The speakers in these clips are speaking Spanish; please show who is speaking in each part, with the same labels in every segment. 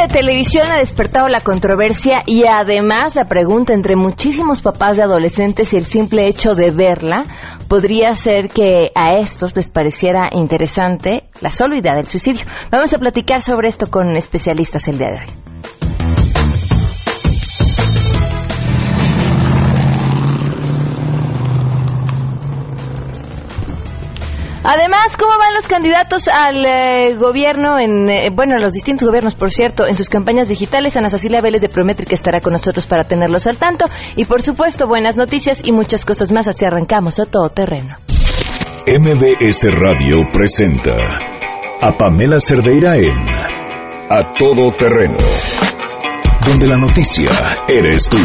Speaker 1: de televisión ha despertado la controversia y además la pregunta entre muchísimos papás de adolescentes si el simple hecho de verla podría ser que a estos les pareciera interesante la idea del suicidio. Vamos a platicar sobre esto con especialistas el día de hoy. Además, ¿cómo van los candidatos al eh, gobierno en, eh, los distintos gobiernos, por cierto, en sus campañas digitales? Ana Cecilia Vélez de Prométrica estará con nosotros para tenerlos al tanto. Y, por supuesto, buenas noticias y muchas cosas más. Así arrancamos a todo terreno.
Speaker 2: MBS Radio presenta a Pamela Cerdeira en A Todo Terreno, donde la noticia eres tú.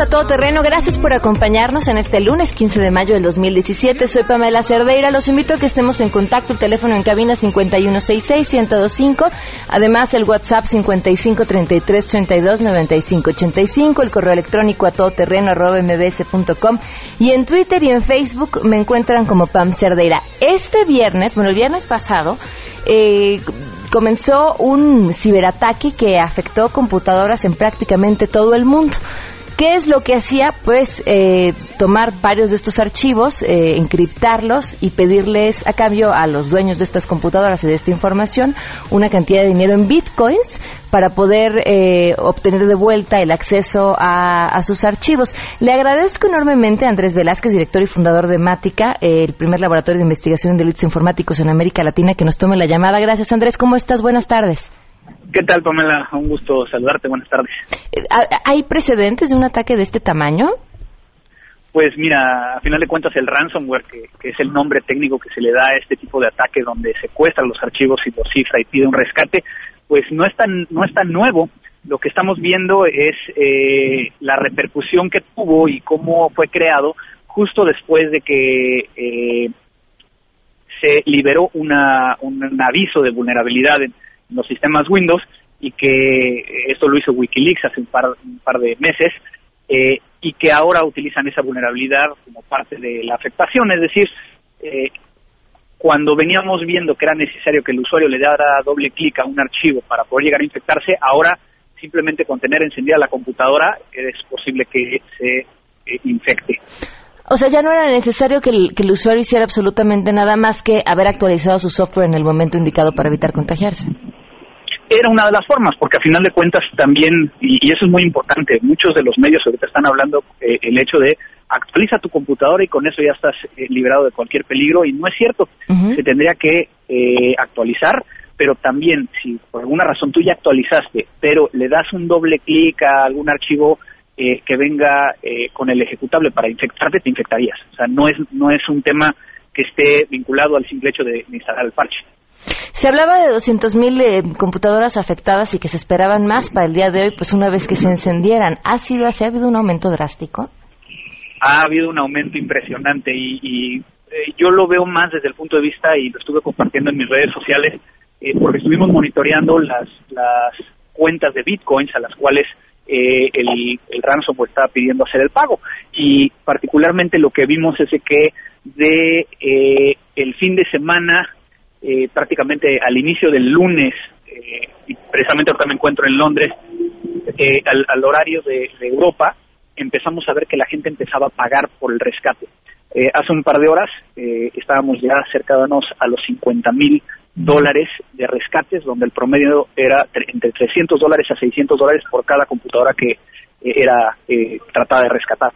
Speaker 1: A Todo Terreno. Gracias por acompañarnos en este lunes 15 de mayo del 2017. Soy Pamela Cerdeira. Los invito a que estemos en contacto. El teléfono en cabina 5166-1025. Además, el WhatsApp 5533329585. El correo electrónico a todoterreno.mbs.com. Y en Twitter y en Facebook me encuentran como Pam Cerdeira. Este viernes, bueno, el viernes pasado, eh, comenzó un ciberataque que afectó computadoras en prácticamente todo el mundo. ¿Qué es lo que hacía? Pues eh, tomar varios de estos archivos, eh, encriptarlos y pedirles a cambio a los dueños de estas computadoras y de esta información una cantidad de dinero en bitcoins para poder eh, obtener de vuelta el acceso a, sus archivos. Le agradezco enormemente a Andrés Velázquez, director y fundador de Mática, el primer laboratorio de investigación de delitos informáticos en América Latina, que nos tome la llamada. Gracias, Andrés. ¿Cómo estás? Buenas tardes.
Speaker 3: ¿Qué tal, Pamela? Un gusto saludarte. Buenas tardes.
Speaker 1: Eh, ¿Hay precedentes de un ataque de este tamaño?
Speaker 3: Pues mira, a final de cuentas el ransomware, que, es el nombre técnico que se le da a este tipo de ataque donde secuestran los archivos y los cifra y pide un rescate, pues no es tan, no es tan nuevo. Lo que estamos viendo es eh, la repercusión que tuvo y cómo fue creado justo después de que eh, se liberó una, un aviso de vulnerabilidad en, los sistemas Windows y que esto lo hizo Wikileaks hace un par, un par de meses eh, y que ahora utilizan esa vulnerabilidad como parte de la afectación, es decir, eh, cuando veníamos viendo que era necesario que el usuario le diera doble clic a un archivo para poder llegar a infectarse, ahora simplemente con tener encendida la computadora es posible que se eh, infecte.
Speaker 1: O sea, ya no era necesario que el, que el, usuario hiciera absolutamente nada más que haber actualizado su software en el momento indicado para evitar contagiarse
Speaker 3: era una de las formas, porque a final de cuentas también, y, eso es muy importante, muchos de los medios ahorita están hablando eh, el hecho de actualiza tu computadora y con eso ya estás eh, liberado de cualquier peligro, y no es cierto, se tendría que eh, actualizar, pero también si por alguna razón tú ya actualizaste, pero le das un doble clic a algún archivo que venga con el ejecutable para infectarte, te infectarías. O sea, no es, no es un tema que esté vinculado al simple hecho de instalar el parche.
Speaker 1: Se hablaba de 200.000 eh, computadoras afectadas y que se esperaban más para el día de hoy, pues una vez que se encendieran. ¿Ha sido así? ¿Ha habido un aumento drástico?
Speaker 3: Ha habido un aumento impresionante y, eh, yo lo veo más desde el punto de vista, y lo estuve compartiendo en mis redes sociales, eh, porque estuvimos monitoreando las, las cuentas de bitcoins a las cuales el, el ransomware estaba pidiendo hacer el pago. Y particularmente lo que vimos es que de el fin de semana eh, prácticamente al inicio del lunes, eh, y precisamente ahora me encuentro en Londres, eh, al, horario de, Europa, empezamos a ver que la gente empezaba a pagar por el rescate. hace un par de horas estábamos ya acercándonos a los 50 mil dólares de rescates, donde el promedio era entre 300 dólares a 600 dólares por cada computadora que era tratada de rescatar.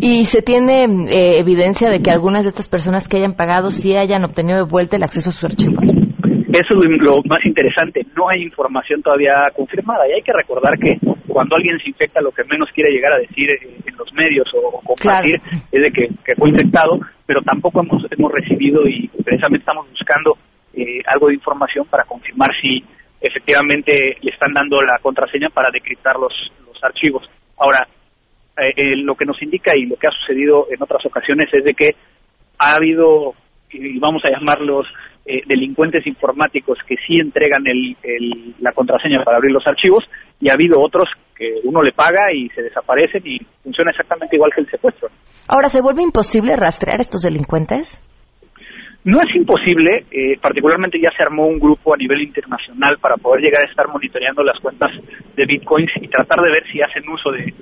Speaker 1: ¿Y se tiene eh, evidencia de que algunas de estas personas que hayan pagado sí hayan obtenido de vuelta el acceso a sus archivos?
Speaker 3: Eso es lo más interesante. No hay información todavía confirmada. Y hay que recordar que cuando alguien se infecta, lo que menos quiere llegar a decir eh, en los medios o, compartir es de que, fue infectado, pero tampoco hemos, hemos recibido y precisamente estamos buscando eh, algo de información para confirmar si efectivamente le están dando la contraseña para decriptar los, los archivos. Ahora, eh, eh, lo que nos indica y lo que ha sucedido en otras ocasiones es de que ha habido, y vamos a llamarlos eh, delincuentes informáticos que sí entregan el, la contraseña para abrir los archivos y ha habido otros que uno le paga y se desaparecen y funciona exactamente igual que el secuestro.
Speaker 1: Ahora, ¿se vuelve imposible rastrear estos delincuentes?
Speaker 3: No es imposible, eh, particularmente ya se armó un grupo a nivel internacional para poder llegar a estar monitoreando las cuentas de bitcoins y tratar de ver si hacen uso de,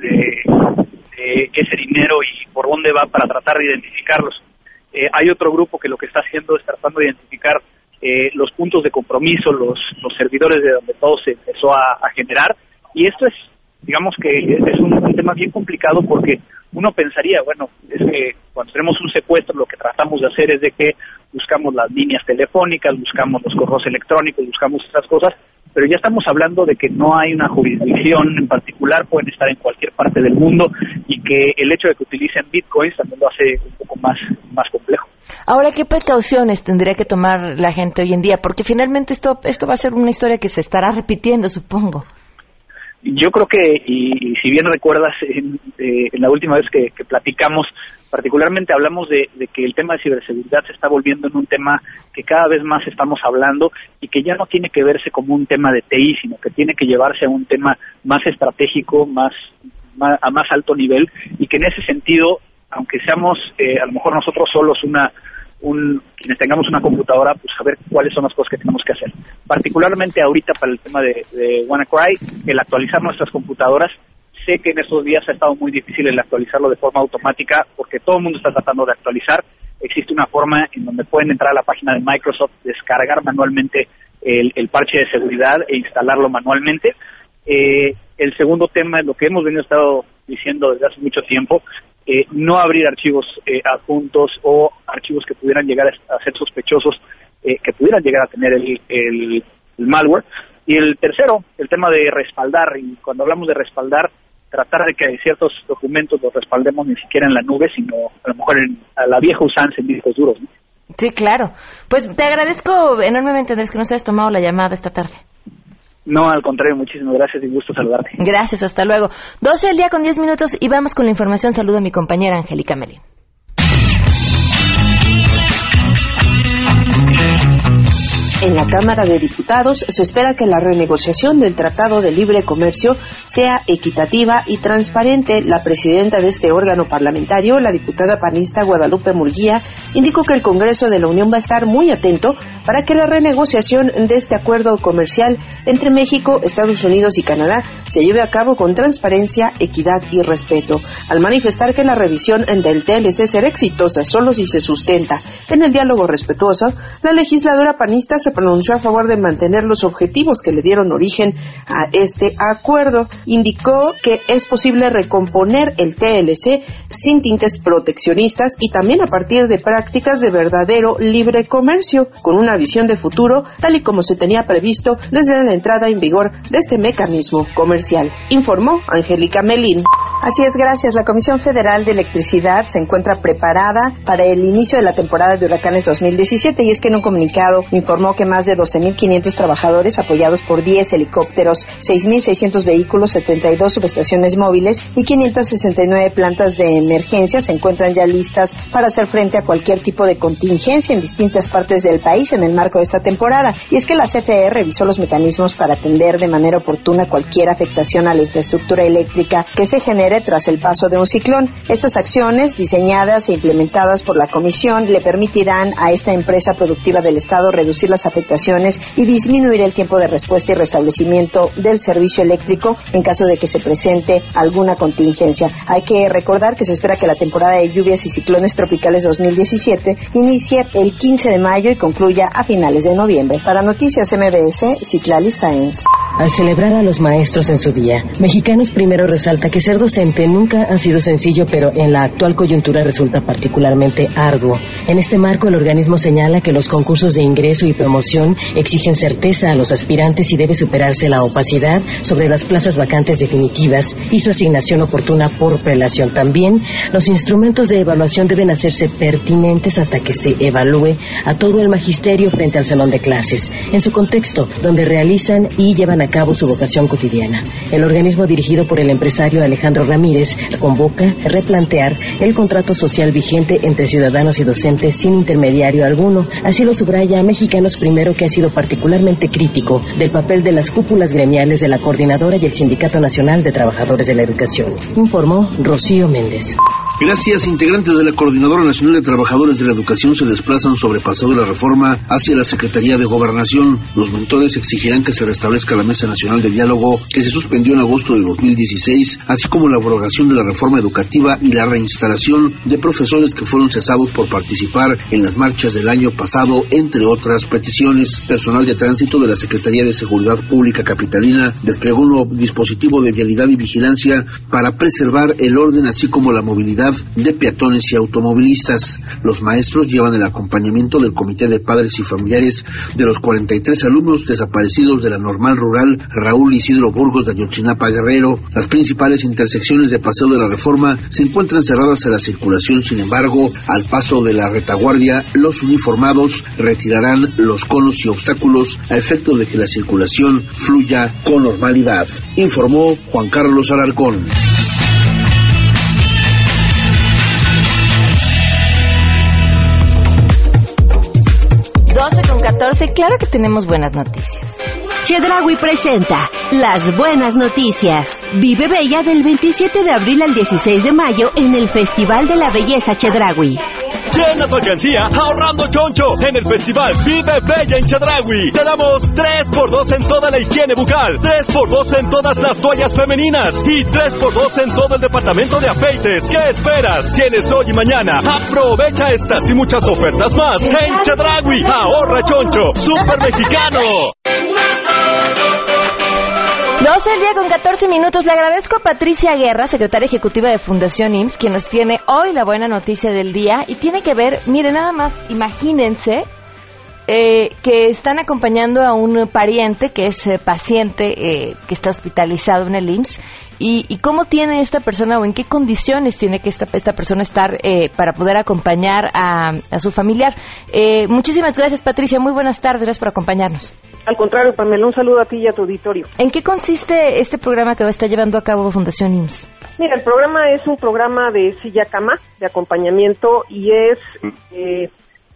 Speaker 3: ese dinero y por dónde va para tratar de identificarlos. Eh, hay otro grupo que lo que está haciendo es tratando de identificar eh, los puntos de compromiso, los, los servidores de donde todo se empezó a, generar y esto es, digamos que es un tema bien complicado porque uno pensaría, bueno, es que cuando tenemos un secuestro lo que tratamos de hacer es de que buscamos las líneas telefónicas, buscamos los correos electrónicos, buscamos estas cosas, pero ya estamos hablando de que no hay una jurisdicción en particular, pueden estar en cualquier parte del mundo y que el hecho de que utilicen bitcoins también lo hace un poco más, más complejo.
Speaker 1: Ahora, ¿qué precauciones tendría que tomar la gente hoy en día? Porque finalmente esto, esto va a ser una historia que se estará repitiendo, supongo.
Speaker 3: Yo creo que, y, si bien recuerdas, en, eh, la última vez que, platicamos, particularmente hablamos de, que el tema de ciberseguridad se está volviendo en un tema que cada vez más estamos hablando y que ya no tiene que verse como un tema de TI, sino que tiene que llevarse a un tema más estratégico, más, a más alto nivel y que en ese sentido, aunque seamos eh, a lo mejor nosotros solos una un, quienes tengamos una computadora, pues saber cuáles son las cosas que tenemos que hacer. Particularmente ahorita para el tema de, WannaCry, el actualizar nuestras computadoras, sé que en estos días ha estado muy difícil el actualizarlo de forma automática porque todo el mundo está tratando de actualizar. Existe una forma en donde pueden entrar a la página de Microsoft, descargar manualmente el, el parche de seguridad e instalarlo manualmente. Eh, el segundo tema es lo que hemos venido estado diciendo desde hace mucho tiempo, eh, no abrir archivos eh, adjuntos o archivos que pudieran llegar a, ser sospechosos, eh, que pudieran llegar a tener el, malware. Y el tercero, el tema de respaldar, y cuando hablamos de respaldar, tratar de que ciertos documentos los respaldemos ni siquiera en la nube, sino a lo mejor en, a la vieja usanza en discos duros.
Speaker 1: Sí, claro. Pues te agradezco enormemente, Andrés, que nos hayas tomado la llamada esta tarde.
Speaker 3: No, al contrario, muchísimas gracias y gusto saludarte.
Speaker 1: Gracias, hasta luego. 12 del día con 10 minutos y vamos con la información. Saludo a mi compañera Angélica Melín.
Speaker 4: En la Cámara de Diputados se espera que la renegociación del Tratado de Libre Comercio sea equitativa y transparente. La presidenta de este órgano parlamentario, la diputada panista Guadalupe Murguía, indicó que el Congreso de la Unión va a estar muy atento para que la renegociación de este acuerdo comercial entre México, Estados Unidos y Canadá se lleve a cabo con transparencia, equidad y respeto. Al manifestar que la revisión del TLC será exitosa solo si se sustenta en el diálogo respetuoso, la legisladora panista se pronunció a favor de mantener los objetivos que le dieron origen a este acuerdo. Indicó que es posible recomponer el TLC sin tintes proteccionistas y también a partir de prácticas de verdadero libre comercio, con una visión de futuro tal y como se tenía previsto desde la entrada en vigor de este mecanismo comercial, informó Angélica Melín.
Speaker 5: Así es, gracias. La Comisión Federal de Electricidad se encuentra preparada para el inicio de la temporada de huracanes 2017 y es que en un comunicado informó que más de 12.500 trabajadores apoyados por 10 helicópteros, 6.600 vehículos, 72 subestaciones móviles y 569 plantas de emergencia se encuentran ya listas para hacer frente a cualquier tipo de contingencia en distintas partes del país en el marco de esta temporada. Y es que la CFE revisó los mecanismos para atender de manera oportuna cualquier afectación a la infraestructura eléctrica que se genere tras el paso de un ciclón. Estas acciones, diseñadas e implementadas por la Comisión, le permitirán a esta empresa productiva del Estado reducir las afectaciones y disminuir el tiempo de respuesta y restablecimiento del servicio eléctrico en caso de que se presente alguna contingencia. Hay que recordar que se espera que la temporada de lluvias y ciclones tropicales 2017 inicie el 15 de mayo y concluya a finales de noviembre. Para Noticias MBS, Ciclali Science.
Speaker 6: Al celebrar a los maestros en su día, Mexicanos Primero resalta que ser docente nunca ha sido sencillo, pero en la actual coyuntura resulta particularmente arduo. En este marco, el organismo señala que los concursos de ingreso y promoción exigen certeza a los aspirantes y debe superarse la opacidad sobre las plazas vacantes definitivas y su asignación oportuna por prelación. También, los instrumentos de evaluación deben hacerse pertinentes hasta que se evalúe a todo el magisterio frente al salón de clases, en su contexto, donde realizan y llevan a cabo su vocación cotidiana. El organismo dirigido por el empresario Alejandro Ramírez convoca a replantear el contrato social vigente entre ciudadanos y docentes sin intermediario alguno. Así lo subraya Mexicanos Primero, que ha sido particularmente crítico del papel de las cúpulas gremiales de la Coordinadora y el Sindicato Nacional de Trabajadores de la Educación. Informó Rocío Méndez.
Speaker 7: Gracias, integrantes de la Coordinadora Nacional de Trabajadores de la Educación se desplazan sobre pasado de la reforma hacia la Secretaría de Gobernación. Los mentores exigirán que se restablezca la Mesa Nacional de Diálogo que se suspendió en agosto de 2016, así como la abrogación de la reforma educativa y la reinstalación de profesores que fueron cesados por participar en las marchas del año pasado, entre otras peticiones. Personal de tránsito de la Secretaría de Seguridad Pública Capitalina desplegó un dispositivo de vialidad y vigilancia para preservar el orden así como la movilidad de peatones y automovilistas. Los maestros llevan el acompañamiento del Comité de Padres y Familiares de los 43 alumnos desaparecidos de la normal rural Raúl Isidro Burgos de Ayotzinapa Guerrero. Las principales intersecciones de Paseo de la Reforma se encuentran cerradas a la circulación, sin embargo, al paso de la retaguardia, los uniformados retirarán los conos y obstáculos a efecto de que la circulación fluya con normalidad, informó Juan Carlos Alarcón.
Speaker 1: 12 con 14, claro que tenemos buenas noticias.
Speaker 8: Chedragui presenta Las Buenas Noticias. Vive Bella del 27 de abril al 16 de mayo en el Festival de la Belleza Chedragui.
Speaker 9: Llena tu alcancía ahorrando choncho en el festival Vive Bella en Chedragui. Te damos 3x2 en toda la higiene bucal, 3x2 en todas las toallas femeninas y 3x2 en todo el departamento de afeites. ¿Qué esperas? Tienes hoy y mañana. Aprovecha estas y muchas ofertas más en Chedragui. Ahorra choncho, super mexicano.
Speaker 1: 12 el día con 14 minutos. Le agradezco a Patricia Guerra, secretaria ejecutiva de Fundación IMSS, quien nos tiene hoy la buena noticia del día y tiene que ver, mire, nada más, imagínense eh, que están acompañando a un pariente que es eh, paciente eh, que está hospitalizado en el IMSS y, cómo tiene esta persona o en qué condiciones tiene que esta, esta persona estar para poder acompañar a, a su familiar. muchísimas gracias Patricia, muy buenas tardes, gracias por acompañarnos.
Speaker 10: Al contrario, Pamela, un saludo a ti y a tu auditorio.
Speaker 1: ¿En qué consiste este programa que está llevando a cabo Fundación IMSS?
Speaker 10: Mira, el programa es un programa de silla cama, de acompañamiento, y es eh,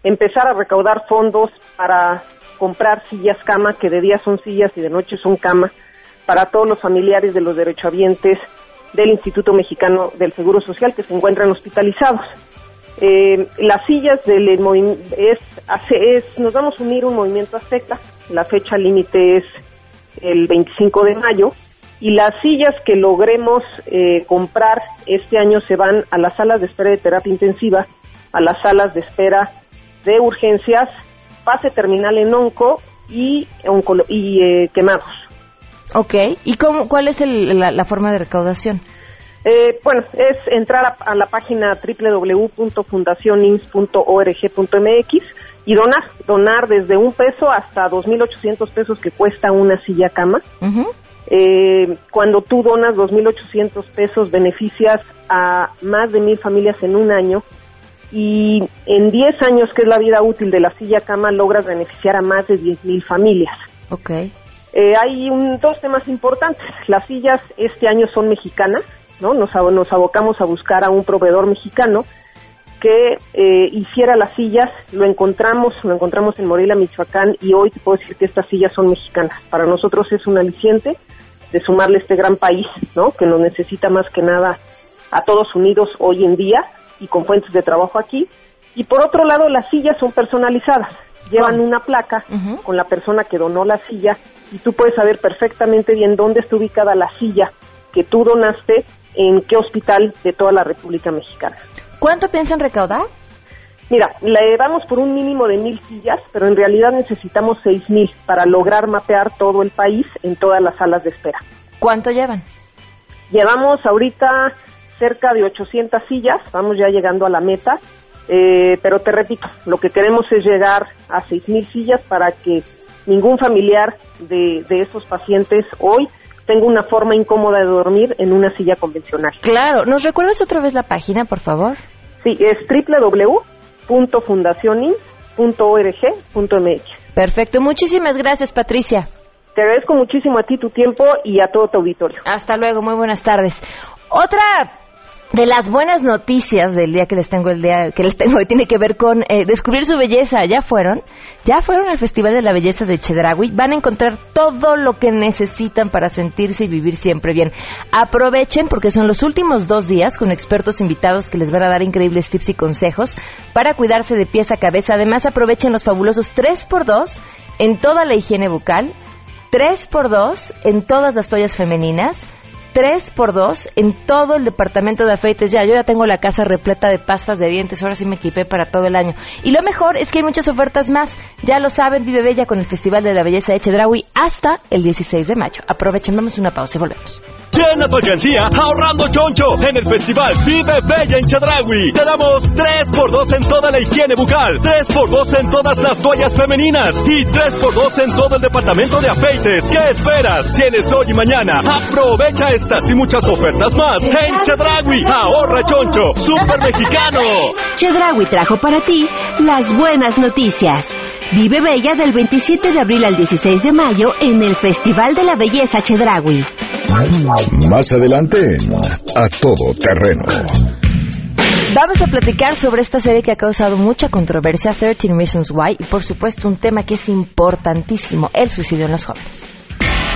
Speaker 10: empezar a recaudar fondos para comprar sillas cama, que de día son sillas y de noche son cama, para todos los familiares de los derechohabientes del Instituto Mexicano del Seguro Social que se encuentran hospitalizados. Eh, las sillas del es, es, nos vamos a unir un movimiento azteca, la fecha límite es el 25 de mayo, y las sillas que logremos eh, comprar este año se van a las salas de espera de terapia intensiva, a las salas de espera de urgencias, pase terminal en onco y, y eh, quemados.
Speaker 1: Ok, ¿y cómo, cuál es la forma de recaudación?
Speaker 10: Eh, bueno, es entrar a, la página www.fundacionins.org.mx y donar, donar desde un peso hasta 2.800 pesos que cuesta una silla cama. eh, cuando tú donas 2.800 pesos beneficias a más de mil familias en un año y en 10 años, que es la vida útil de la silla cama, logras beneficiar a más de 10.000 familias.
Speaker 1: Okay.
Speaker 10: Eh, hay un, dos temas importantes. Las sillas este año son mexicanas, ¿no? Nos, nos abocamos a buscar a un proveedor mexicano que eh, hiciera las sillas, lo encontramos, lo encontramos en Morelia, Michoacán, y hoy te puedo decir que estas sillas son mexicanas. Para nosotros es un aliciente de sumarle este gran país, ¿no? Que nos necesita más que nada a todos unidos hoy en día y con fuentes de trabajo aquí. Y por otro lado, las sillas son personalizadas. Llevan una placa con la persona que donó la silla y tú puedes saber perfectamente bien dónde está ubicada la silla que tú donaste en qué hospital de toda la República Mexicana.
Speaker 1: ¿Cuánto piensan recaudar?
Speaker 10: Mira, le damos por un mínimo de mil sillas, pero en realidad necesitamos seis mil para lograr mapear todo el país en todas las salas de espera.
Speaker 1: ¿Cuánto llevan?
Speaker 10: Llevamos ahorita cerca de 800 sillas, vamos ya llegando a la meta, eh, pero te repito, lo que queremos es llegar a seis mil sillas para que ningún familiar de, de esos pacientes hoy tenga una forma incómoda de dormir en una silla convencional.
Speaker 1: Claro, ¿nos recuerdas otra vez la página, por favor?
Speaker 10: Sí, es www.fundacionins.org.mx.
Speaker 1: Perfecto, muchísimas gracias, Patricia.
Speaker 10: Te agradezco muchísimo a ti tu tiempo y a todo tu auditorio.
Speaker 1: Hasta luego, muy buenas tardes. Otra de las buenas noticias del día que les tengo el día que les tengo hoy tiene que ver con eh, descubrir su belleza. Ya fueron, ya fueron al Festival de la Belleza de Chedraui. Van a encontrar todo lo que necesitan para sentirse y vivir siempre bien. Aprovechen porque son los últimos dos días con expertos invitados que les van a dar increíbles tips y consejos para cuidarse de pies a cabeza. Además aprovechen los fabulosos 3x2 en toda la higiene bucal, 3x2 en todas las toallas femeninas 3 por 2 en todo el departamento de afeites. Ya, yo ya tengo la casa repleta de pastas de dientes, ahora sí me equipé para todo el año. Y lo mejor es que hay muchas ofertas más. Ya lo saben, Vive Bella con el Festival de la Belleza de Chedraui hasta el 16 de mayo. Aprovechen, vamos una pausa y volvemos.
Speaker 9: Llena tu alcancía ahorrando choncho en el festival Vive Bella en Chedraui. Te damos 3x2 en toda la higiene bucal, 3x2 en todas las toallas femeninas y 3x2 en todo el departamento de afeites. ¿Qué esperas? Tienes hoy y mañana. Aprovecha estas y muchas ofertas más en Chedraui. Ahorra choncho, super mexicano.
Speaker 8: Chedraui trajo para ti las buenas noticias. Vive Bella del 27 de abril al 16 de mayo en el Festival de la Belleza Chedraui.
Speaker 2: Más adelante en A Todo Terreno.
Speaker 1: Vamos a platicar sobre esta serie que ha causado mucha controversia, 13 Reasons Why, y por supuesto un tema que es importantísimo, el suicidio en los jóvenes.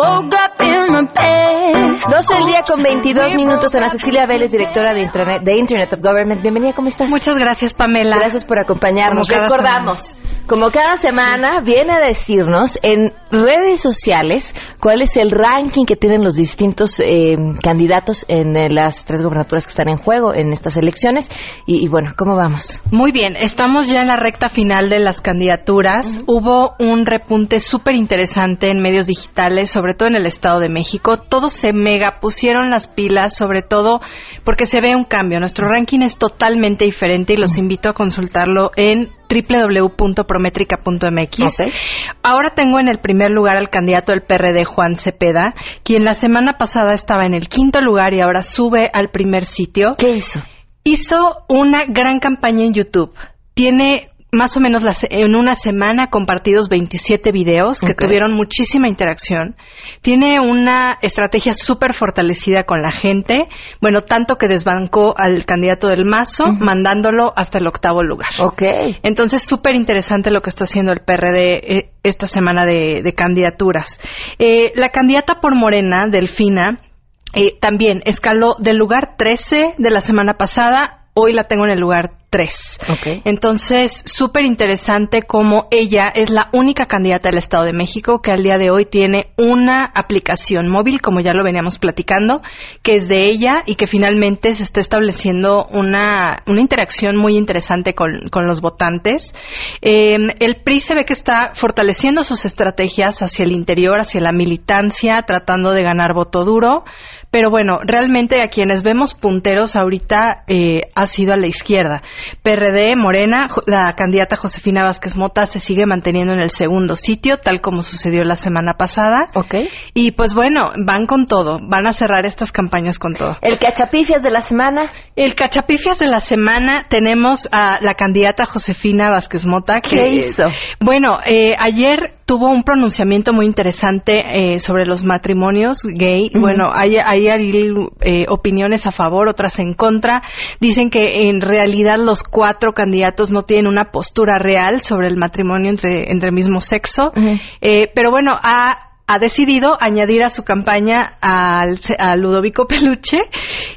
Speaker 1: Woke up in my bed. 12 del día con 22 minutos. Ana Cecilia Vélez, directora de Internet, de Internet of Government. Bienvenida, ¿cómo estás?
Speaker 11: Muchas gracias, Pamela.
Speaker 1: Gracias por acompañarnos. Recordamos, como cada semana, viene a decirnos en redes sociales cuál es el ranking que tienen los distintos eh, candidatos en eh, las tres gobernaturas que están en juego en estas elecciones. Y, y bueno, ¿cómo vamos?
Speaker 11: Muy bien, estamos ya en la recta final de las candidaturas. Hubo un repunte súper interesante en medios digitales, sobre todo en el Estado de México. Todos se mega pusieron las pilas, sobre todo porque se ve un cambio. Nuestro ranking es totalmente diferente y los invito a consultarlo en www.prometrica.mx. Ahora tengo en el primer lugar al candidato del PRD, Juan Cepeda, quien la semana pasada estaba en el quinto lugar y ahora sube al primer sitio.
Speaker 1: ¿Qué hizo?
Speaker 11: Hizo una gran campaña en YouTube. Tiene más o menos las- en una semana compartidos 27 videos que tuvieron muchísima interacción. Tiene una estrategia súper fortalecida con la gente. Bueno, tanto que desbancó al candidato del Mazo, mandándolo hasta el octavo lugar.
Speaker 1: Ok.
Speaker 11: Entonces, súper interesante lo que está haciendo el PRD eh, esta semana de, de candidaturas. Eh, la candidata por Morena, Delfina, eh, también escaló del lugar 13 de la semana pasada, hoy la tengo en el lugar 3.
Speaker 1: Ok.
Speaker 11: Entonces, súper interesante cómo ella es la única candidata del Estado de México que al día de hoy tiene una aplicación móvil, como ya lo veníamos platicando, que es de ella y que finalmente se está estableciendo una, una interacción muy interesante con, con los votantes. Eh, el PRI se ve que está fortaleciendo sus estrategias hacia el interior, hacia la militancia, tratando de ganar voto duro. Pero bueno, realmente a quienes vemos punteros ahorita eh, ha sido a la izquierda. PRD, Morena, la candidata Josefina Vázquez Mota se sigue manteniendo en el segundo sitio, tal como sucedió la semana pasada.
Speaker 1: Ok.
Speaker 11: Y pues bueno, van con todo, van a cerrar estas campañas con todo.
Speaker 1: El cachapifias de la semana.
Speaker 11: El cachapifias de la semana tenemos a la candidata Josefina Vázquez Mota. Que,
Speaker 1: ¿Qué hizo?
Speaker 11: Bueno, eh, ayer tuvo un pronunciamiento muy interesante eh, sobre los matrimonios gay. Bueno, hay, hay, eh, opiniones a favor, otras en contra. Dicen que en realidad los cuatro candidatos no tienen una postura real sobre el matrimonio entre, entre el mismo sexo. Eh, pero bueno, ha ha decidido añadir a su campaña al, a Ludovico Peluche,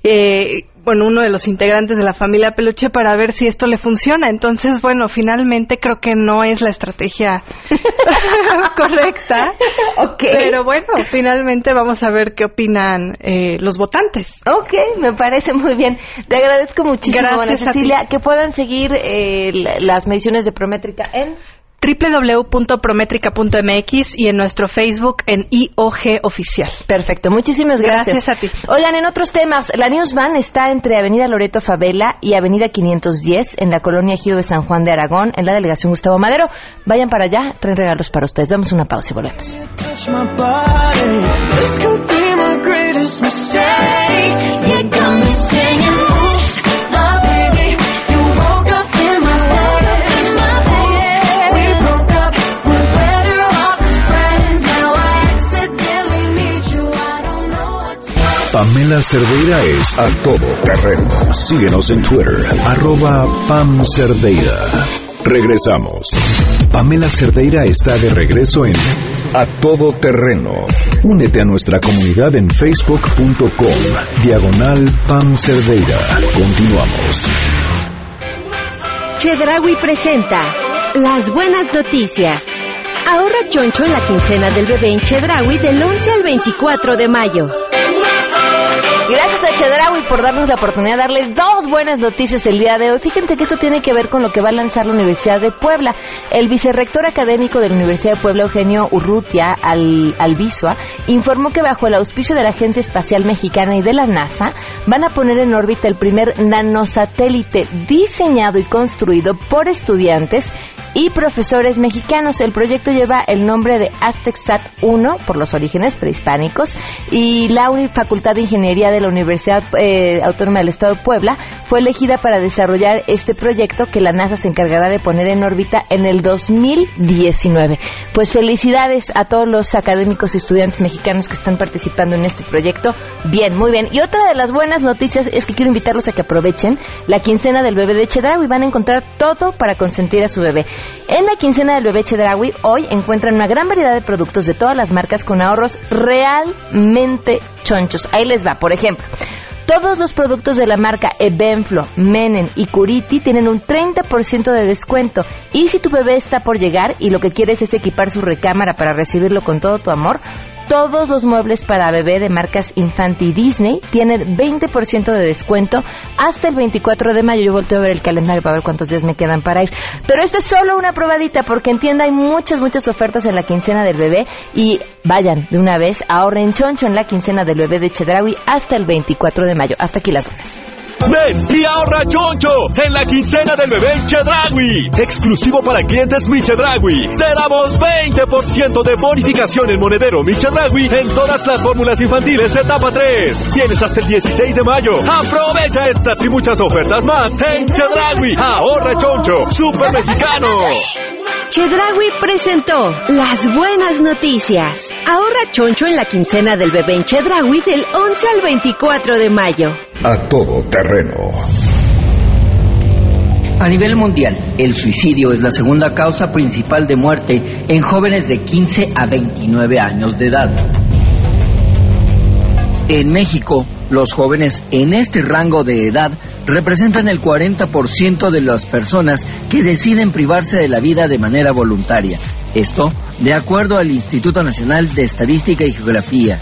Speaker 11: eh, bueno, uno de los integrantes de la familia Peluche para ver si esto le funciona. Entonces, bueno, finalmente creo que no es la estrategia correcta. Pero bueno, finalmente vamos a ver qué opinan eh, los votantes.
Speaker 1: Ok, me parece muy bien. Te agradezco muchísimo, Gracias Cecilia. Que puedan seguir eh, las mediciones de Prométrica en
Speaker 11: www.prometrica.mx y en nuestro Facebook en IOG Oficial.
Speaker 1: Perfecto, muchísimas gracias.
Speaker 11: Gracias a ti.
Speaker 1: Oigan, en otros temas, la Newsman está entre Avenida Loreto Favela y Avenida 510 en la colonia Ejido de San Juan de Aragón, en la delegación Gustavo Madero. Vayan para allá, traen regalos para ustedes. Vamos a una pausa y volvemos.
Speaker 2: Pamela Cerdeira es a todo terreno. Síguenos en Twitter, arroba Pam Cerdeira. Regresamos. Pamela Cerdeira está de regreso en A Todo Terreno. Únete a nuestra comunidad en facebook.com, diagonal Pam Cerdeira. Continuamos.
Speaker 8: Chedraui presenta Las Buenas Noticias. Ahorra choncho en la quincena del bebé en Chedraui del 11 al 24 de mayo.
Speaker 1: Gracias a Chedraui por darnos la oportunidad de darles dos buenas noticias el día de hoy. Fíjense que esto tiene que ver con lo que va a lanzar la Universidad de Puebla. El vicerrector académico de la Universidad de Puebla, Eugenio Urrutia al, Albizua, informó que bajo el auspicio de la Agencia Espacial Mexicana y de la NASA van a poner en órbita el primer nanosatélite diseñado y construido por estudiantes y profesores mexicanos. El proyecto lleva el nombre de AztecSat 1 por los orígenes prehispánicos y la Facultad de Ingeniería de la Universidad eh, Autónoma del Estado de Puebla fue elegida para desarrollar este proyecto que la NASA se encargará de poner en órbita en el 2019. Pues felicidades a todos los académicos y estudiantes mexicanos que están participando en este proyecto. Bien, muy bien. Y otra de las buenas noticias es que quiero invitarlos a que aprovechen la quincena del bebé de Chedraui y van a encontrar todo para consentir a su bebé. En la quincena del bebé Chedraui hoy encuentran una gran variedad de productos de todas las marcas con ahorros realmente chonchos. Ahí les va, por ejemplo. Todos los productos de la marca Ebenflo, Menen y Curiti tienen un 30% de descuento. Y si tu bebé está por llegar y lo que quieres es equipar su recámara para recibirlo con todo tu amor, todos los muebles para bebé de marcas Infanti y Disney tienen 20% de descuento hasta el 24 de mayo. Yo volteo a ver el calendario para ver cuántos días me quedan para ir. Pero esto es solo una probadita porque en tienda hay muchas, muchas ofertas en la quincena del bebé y vayan de una vez, ahorren choncho en la quincena del bebé de Chedraui hasta el 24 de mayo. Hasta aquí las buenas.
Speaker 9: Ven y ahorra choncho en la quincena del bebé Chedragui. Exclusivo para clientes Michedragui. Te damos 20% de bonificación en monedero Michedragui en todas las fórmulas infantiles etapa 3. Tienes hasta el 16 de mayo. Aprovecha estas y muchas ofertas más en Chedragui. Ahorra choncho. Super mexicano.
Speaker 8: Chedragui presentó las buenas noticias. Ahorra choncho en la quincena del bebé en Chedragui del 11 al 24 de mayo.
Speaker 2: A todo terreno.
Speaker 12: A nivel mundial, el suicidio es la segunda causa principal de muerte en jóvenes de 15 a 29 años de edad. En México, los jóvenes en este rango de edad representan el 40% de las personas que deciden privarse de la vida de manera voluntaria. Esto de acuerdo al Instituto Nacional de Estadística y Geografía.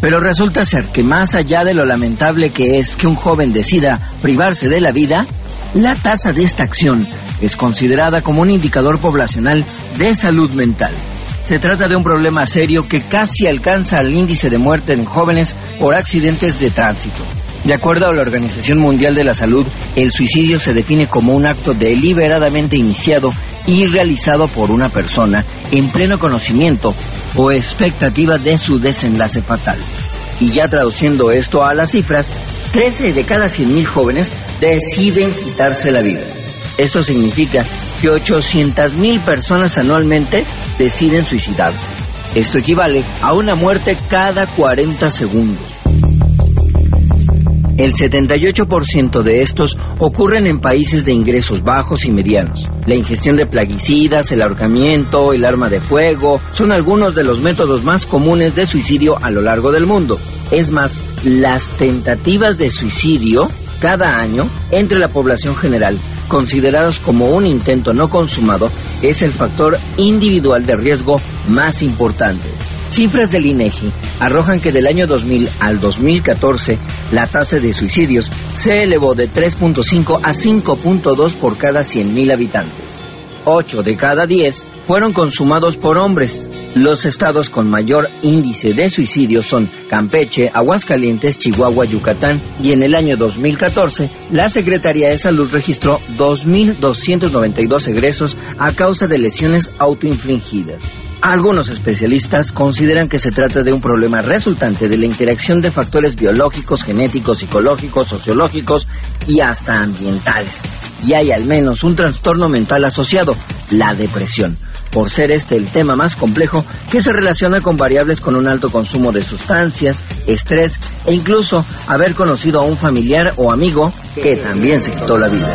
Speaker 12: Pero resulta ser que más allá de lo lamentable que es que un joven decida privarse de la vida, la tasa de esta acción es considerada como un indicador poblacional de salud mental. Se trata de un problema serio que casi alcanza el índice de muerte en jóvenes por accidentes de tránsito. De acuerdo a la Organización Mundial de la Salud, el suicidio se define como un acto deliberadamente iniciado y realizado por una persona en pleno conocimiento o expectativa de su desenlace fatal. Y ya traduciendo esto a las cifras, 13 de cada 100.000 jóvenes deciden quitarse la vida. Esto significa que 800.000 personas anualmente deciden suicidarse. Esto equivale a una muerte cada 40 segundos. El 78% de estos ocurren en países de ingresos bajos y medianos. La ingestión de plaguicidas, el ahorcamiento, el arma de fuego son algunos de los métodos más comunes de suicidio a lo largo del mundo. Es más, las tentativas de suicidio cada año entre la población general, considerados como un intento no consumado, es el factor individual de riesgo más importante. Cifras del INEGI arrojan que del año 2000 al 2014 la tasa de suicidios se elevó de 3.5 a 5.2 por cada 100.000 habitantes. 8 de cada 10 fueron consumados por hombres. Los estados con mayor índice de suicidios son Campeche, Aguascalientes, Chihuahua, Yucatán y en el año 2014 la Secretaría de Salud registró 2.292 egresos a causa de lesiones autoinfligidas. Algunos especialistas consideran que se trata de un problema resultante de la interacción de factores biológicos, genéticos, psicológicos, sociológicos y hasta ambientales. Y hay al menos un trastorno mental asociado, la depresión, por ser este el tema más complejo que se relaciona con variables con un alto consumo de sustancias, estrés e incluso haber conocido a un familiar o amigo que también se quitó la vida.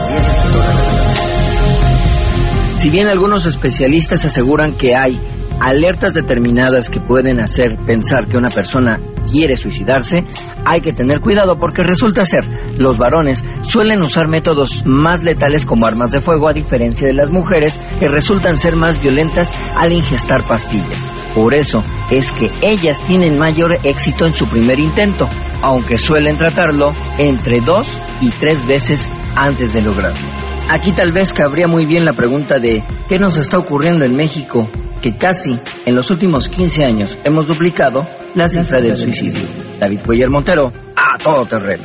Speaker 12: Si bien algunos especialistas aseguran que hay alertas determinadas que pueden hacer pensar que una persona quiere suicidarse, hay que tener cuidado porque resulta ser, los varones suelen usar métodos más letales como armas de fuego a diferencia de las mujeres que resultan ser más violentas al ingestar pastillas. Por eso es que ellas tienen mayor éxito en su primer intento, aunque suelen tratarlo entre dos y tres veces antes de lograrlo. Aquí tal vez cabría muy bien la pregunta de ¿qué nos está ocurriendo en México? Que casi en los últimos 15 años hemos duplicado la cifra del suicidio. David Cuellar Montero, a todo terreno.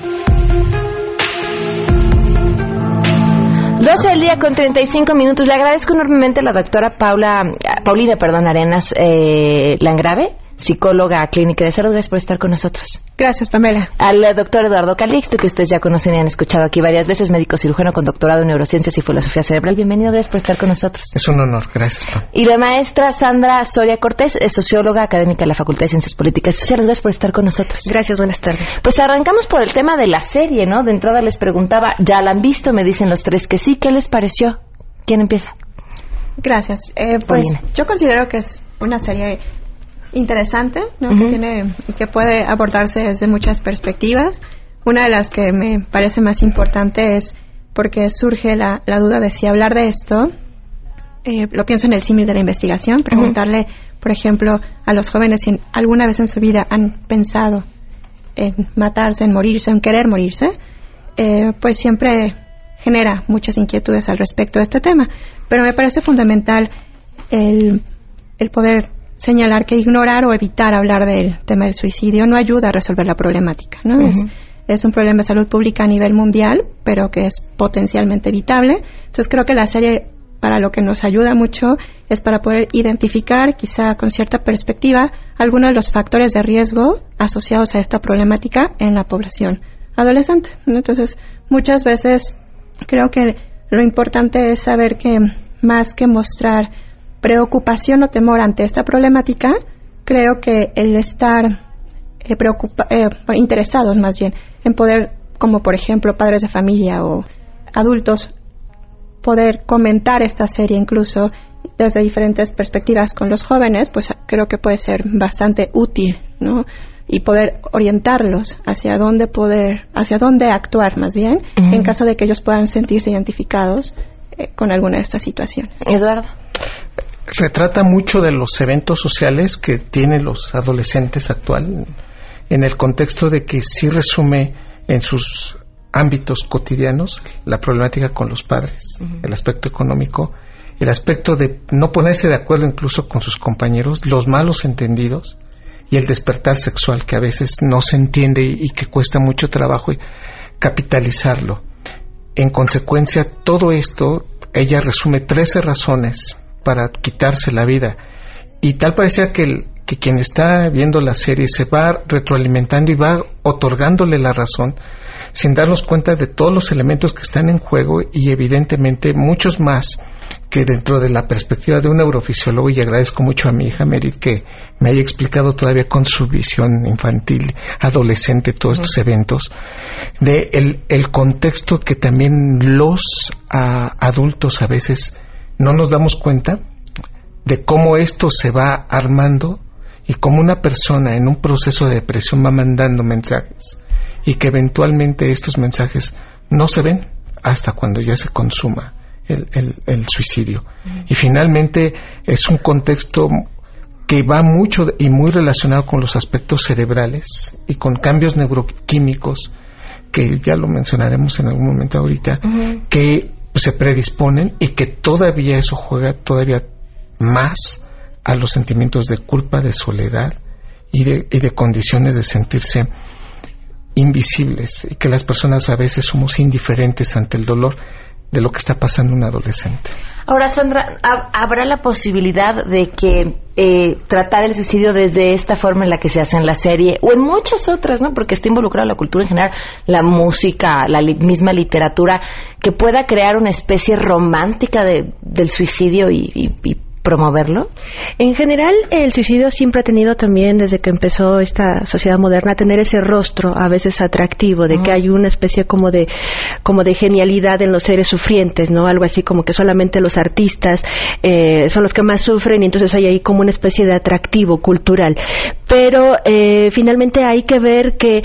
Speaker 1: 12 del día con 35 minutos. Le agradezco enormemente a la doctora Paula, Paulina, perdón, Arenas eh, Langrave psicóloga clínica de salud. Gracias por estar con nosotros.
Speaker 13: Gracias, Pamela.
Speaker 1: Al doctor Eduardo Calixto, que ustedes ya conocen y han escuchado aquí varias veces, médico cirujano con doctorado en neurociencias y filosofía cerebral. Bienvenido, gracias por estar con nosotros.
Speaker 14: Es un honor, gracias. Pam.
Speaker 1: Y la maestra Sandra Soria Cortés, es socióloga académica de la Facultad de Ciencias Políticas y Sociales. Gracias por estar con nosotros.
Speaker 13: Gracias, buenas tardes.
Speaker 1: Pues arrancamos por el tema de la serie, ¿no? De entrada les preguntaba, ¿ya la han visto? Me dicen los tres que sí. ¿Qué les pareció? ¿Quién empieza?
Speaker 13: Gracias. Eh, pues yo considero que es una serie interesante ¿no? que tiene y que puede abordarse desde muchas perspectivas. Una de las que me parece más importante es porque surge la, la duda de si hablar de esto, eh, lo pienso en el símil de la investigación, preguntarle, por ejemplo, a los jóvenes si alguna vez en su vida han pensado en matarse, en morirse, en querer morirse, eh, pues siempre genera muchas inquietudes al respecto de este tema. Pero me parece fundamental el, el poder señalar que ignorar o evitar hablar del tema del suicidio no ayuda a resolver la problemática. ¿no? es, es un problema de salud pública a nivel mundial, pero que es potencialmente evitable. Entonces creo que la serie para lo que nos ayuda mucho es para poder identificar, quizá con cierta perspectiva, algunos de los factores de riesgo asociados a esta problemática en la población adolescente. Entonces, muchas veces creo que lo importante es saber que más que mostrar preocupación o temor ante esta problemática, creo que el estar eh, preocupa- eh, interesados más bien en poder, como por ejemplo padres de familia o adultos, poder comentar esta serie incluso desde diferentes perspectivas con los jóvenes, pues creo que puede ser bastante útil, ¿no? Y poder orientarlos hacia dónde poder, hacia dónde actuar más bien, en caso de que ellos puedan sentirse identificados eh, con alguna de estas situaciones.
Speaker 1: Eduardo.
Speaker 14: Retrata mucho de los eventos sociales que tienen los adolescentes actual en el contexto de que sí resume en sus ámbitos cotidianos la problemática con los padres, el aspecto económico, el aspecto de no ponerse de acuerdo incluso con sus compañeros, los malos entendidos y el despertar sexual que a veces no se entiende y, y que cuesta mucho trabajo y capitalizarlo. En consecuencia, todo esto, ella resume 13 razones para quitarse la vida. Y tal parecía que, el- que quien está viendo la serie se va retroalimentando y va otorgándole la razón sin darnos cuenta de todos los elementos que están en juego y evidentemente muchos más que dentro de la perspectiva de un neurofisiólogo, y agradezco mucho a mi hija Merit que me haya explicado todavía con su visión infantil, adolescente, todos estos eventos, de el, el contexto que también los ah, adultos a veces no nos damos cuenta de cómo esto se va armando y cómo una persona en un proceso de depresión va mandando mensajes y que eventualmente estos mensajes no se ven hasta cuando ya se consuma el, suicidio. Y finalmente es un contexto que va mucho y muy relacionado con los aspectos cerebrales y con cambios neuroquímicos que ya lo mencionaremos en algún momento ahorita, que se predisponen y que todavía eso juega todavía más a los sentimientos de culpa, de soledad y de, y de condiciones de sentirse invisibles y que las personas a veces somos indiferentes ante el dolor de lo que está pasando un adolescente.
Speaker 1: Ahora, Sandra, ¿habrá la posibilidad de que eh, tratar el suicidio desde esta forma en la que se hace en la serie o en muchas otras, ¿no? Porque está involucrada la cultura en general, la música, la misma literatura, que pueda crear una especie romántica de, del suicidio y, y promoverlo?
Speaker 15: En general, el suicidio siempre ha tenido también, desde que empezó esta sociedad moderna, tener ese rostro a veces atractivo, de que hay una especie como de, como de genialidad en los seres sufrientes, ¿no? Algo así como que solamente los artistas eh, son los que más sufren y entonces hay ahí como una especie de atractivo cultural. Pero eh, finalmente hay que ver que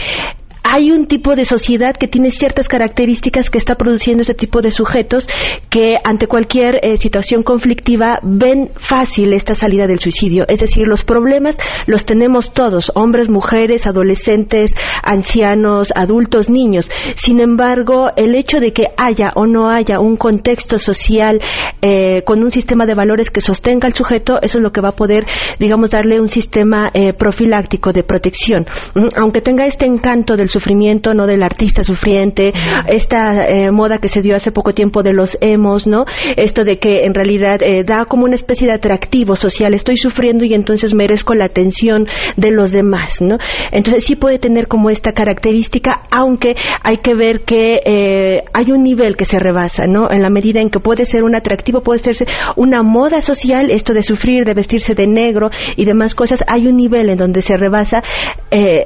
Speaker 15: hay un tipo de sociedad que tiene ciertas características que está produciendo este tipo de sujetos que ante cualquier eh, situación conflictiva ven fácil esta salida del suicidio. Es decir, los problemas los tenemos todos, hombres, mujeres, adolescentes, ancianos, adultos, niños. Sin embargo, el hecho de que haya o no haya un contexto social eh, con un sistema de valores que sostenga al sujeto, eso es lo que va a poder, digamos, darle un sistema eh, profiláctico de protección. Mm, aunque tenga este encanto del sufrimiento, ¿no? Del artista sufriente, esta eh, moda que se dio hace poco tiempo de los emos, ¿no? Esto de que en realidad eh, da como una especie de atractivo social, estoy sufriendo y entonces merezco la atención de los demás, ¿no? Entonces sí puede tener como esta característica, aunque hay que ver que eh, hay un nivel que se rebasa, ¿no? En la medida en que puede ser un atractivo, puede ser una moda social, esto de sufrir, de vestirse de negro y demás cosas, hay un nivel en donde se rebasa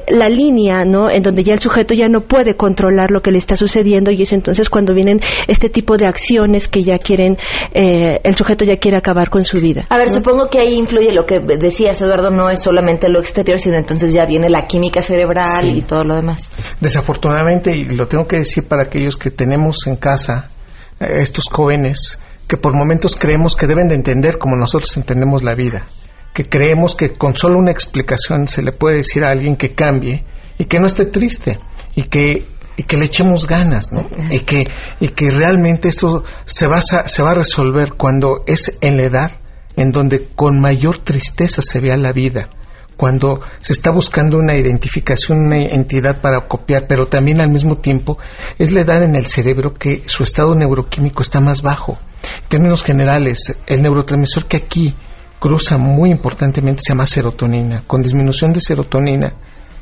Speaker 15: la línea, ¿no? En donde ya el sujeto ya no puede controlar lo que le está sucediendo y es entonces cuando vienen este tipo de acciones que ya quieren, eh, el sujeto ya quiere acabar con su vida.
Speaker 1: A ver, supongo que ahí influye lo que decías, Eduardo, no es solamente lo exterior, sino entonces ya viene la química cerebral y todo lo demás.
Speaker 14: Desafortunadamente, y lo tengo que decir para aquellos que tenemos en casa, eh, estos jóvenes, que por momentos creemos que deben de entender como nosotros entendemos la vida, que creemos que con solo una explicación se le puede decir a alguien que cambie y que no esté triste y que y que le echemos ganas, ¿no? Y que y que realmente esto se va a, se va a resolver cuando es en la edad en donde con mayor tristeza se vea la vida, cuando se está buscando una identificación, una entidad para copiar, pero también al mismo tiempo es la edad en el cerebro que su estado neuroquímico está más bajo. En términos generales, el neurotransmisor que aquí cruza muy importantemente se llama serotonina. Con disminución de serotonina,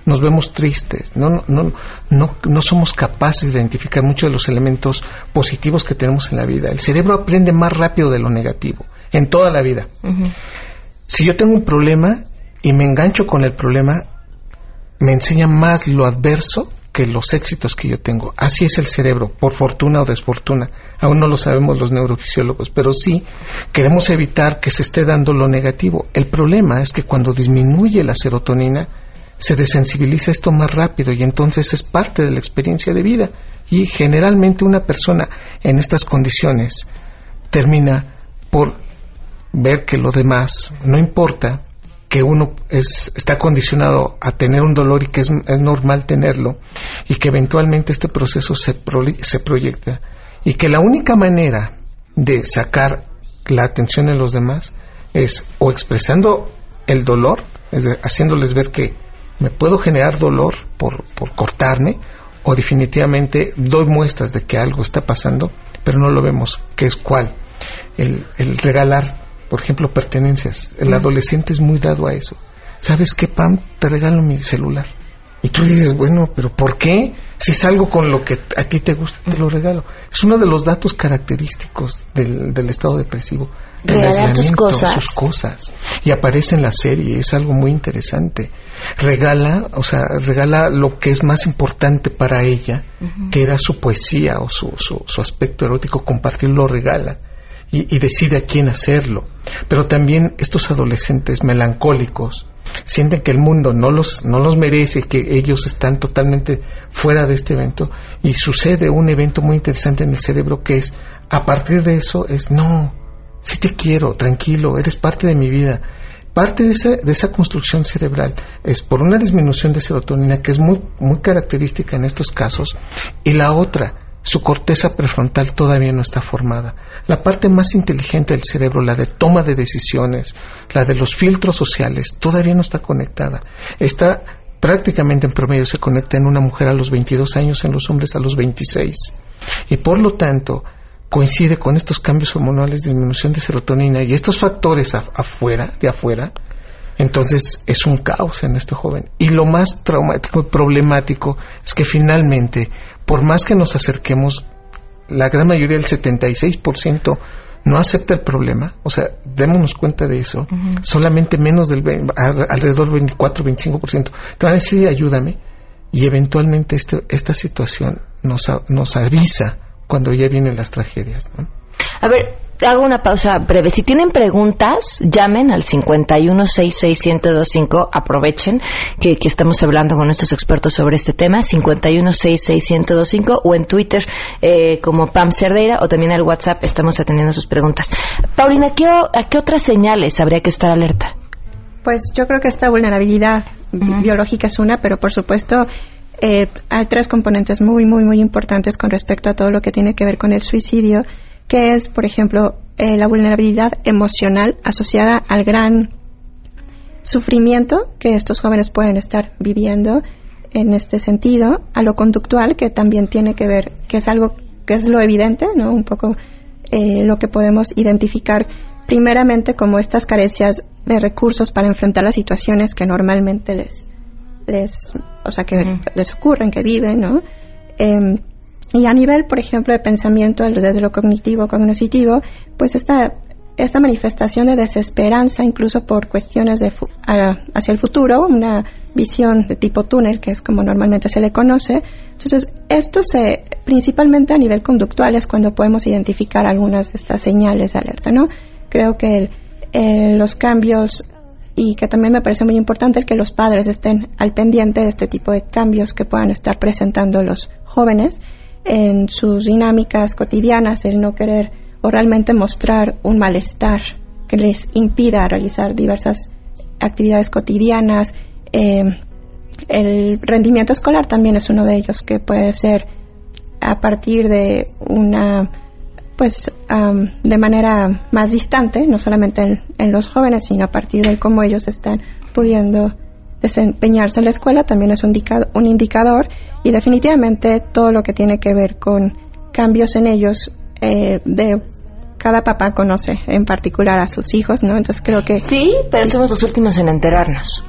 Speaker 14: nos vemos tristes, no, no, no, no somos capaces de identificar muchos de los elementos positivos que tenemos en la vida. El cerebro aprende más rápido de lo negativo, en toda la vida. Si yo tengo un problema y me engancho con el problema, me enseña más lo adverso que los éxitos que yo tengo. Así es el cerebro, por fortuna o desfortuna. Aún no lo sabemos los neurofisiólogos, pero sí queremos evitar que se esté dando lo negativo. El problema es que cuando disminuye la serotonina, se desensibiliza esto más rápido y entonces es parte de la experiencia de vida. Y generalmente una persona en estas condiciones termina por ver que lo demás no importa, que uno es, está condicionado a tener un dolor y que es, normal tenerlo y que eventualmente este proceso se, se proyecta y que la única manera de sacar la atención en los demás es o expresando el dolor, es haciéndoles ver que me puedo generar dolor por, por cortarme o definitivamente doy muestras de que algo está pasando, pero no lo vemos, que es cuál. El, el regalar, por ejemplo, pertenencias. El adolescente es muy dado a eso. ¿Sabes qué, Pam? Te regalo mi celular. Y tú dices, bueno, pero ¿por qué? Si es algo con lo que a ti te gusta, te lo regalo. Es uno de los datos característicos del, del estado depresivo.
Speaker 1: Regalar sus cosas.
Speaker 14: sus cosas. Y aparece en la serie, es algo muy interesante. Regala, o sea, regala lo que es más importante para ella, que era su poesía o su, su, su aspecto erótico, compartirlo regala. Y, y decide a quién hacerlo. Pero también estos adolescentes melancólicos, sienten que el mundo no los, no los merece, que ellos están totalmente fuera de este evento y sucede un evento muy interesante en el cerebro que es, a partir de eso es, no, sí te quiero, tranquilo, eres parte de mi vida. Parte de esa, de esa construcción cerebral es por una disminución de serotonina que es muy, muy característica en estos casos y la otra, su corteza prefrontal todavía no está formada. La parte más inteligente del cerebro, la de toma de decisiones, la de los filtros sociales, todavía no está conectada. Está prácticamente en promedio se conecta en una mujer a los 22 años, en los hombres a los 26. Y por lo tanto, coincide con estos cambios hormonales, disminución de serotonina y estos factores af- afuera, de afuera, entonces es un caos en este joven. Y lo más traumático y problemático es que finalmente, por más que nos acerquemos, la gran mayoría del 76% no acepta el problema, o sea, démonos cuenta de eso, solamente menos del alrededor del 24-25% te van a decir ayúdame y eventualmente este- esta situación nos, nos avisa cuando ya vienen las tragedias. ¿no?
Speaker 1: A ver, hago una pausa breve. Si tienen preguntas, llamen al 51661025. Aprovechen que, que estamos hablando con estos expertos sobre este tema. 51661025 o en Twitter eh, como Pam Cerdeira o también al WhatsApp estamos atendiendo sus preguntas. Paulina, ¿qué ¿a qué otras señales habría que estar alerta?
Speaker 13: Pues yo creo que esta vulnerabilidad bi- biológica es una, pero por supuesto eh, hay tres componentes muy, muy, muy importantes con respecto a todo lo que tiene que ver con el suicidio, que es, por ejemplo, eh, la vulnerabilidad emocional asociada al gran sufrimiento que estos jóvenes pueden estar viviendo en este sentido, a lo conductual, que también tiene que ver, que es algo que es lo evidente, ¿no? Un poco eh, lo que podemos identificar primeramente como estas carencias de recursos para enfrentar las situaciones que normalmente les, les o sea, que les ocurren, que viven, ¿no? Em, y a nivel, por ejemplo, de pensamiento, desde lo cognitivo, cognoscitivo, pues esta, esta manifestación de desesperanza, incluso por cuestiones de fu- a- hacia el futuro, una visión de tipo túnel, que es como normalmente se le conoce. Entonces, esto se, principalmente a nivel conductual, es cuando podemos identificar algunas de estas señales de alerta, ¿no? Creo que el- eh, los cambios y que también me parece muy importante el que los padres estén al pendiente de este tipo de cambios que puedan estar presentando los jóvenes en sus dinámicas cotidianas, el no querer o realmente mostrar un malestar que les impida realizar diversas actividades cotidianas. Eh, el rendimiento escolar también es uno de ellos que puede ser a partir de una pues am, de manera más distante, no solamente en, en los jóvenes, sino a partir de cómo ellos están pudiendo desempeñarse en la escuela, también es un, indicado- un indicador y definitivamente todo lo que tiene que ver con cambios en ellos eh, de cada papá conoce en particular a sus hijos, ¿no? Entonces creo que
Speaker 1: sí, pero somos los últimos en enterarnos.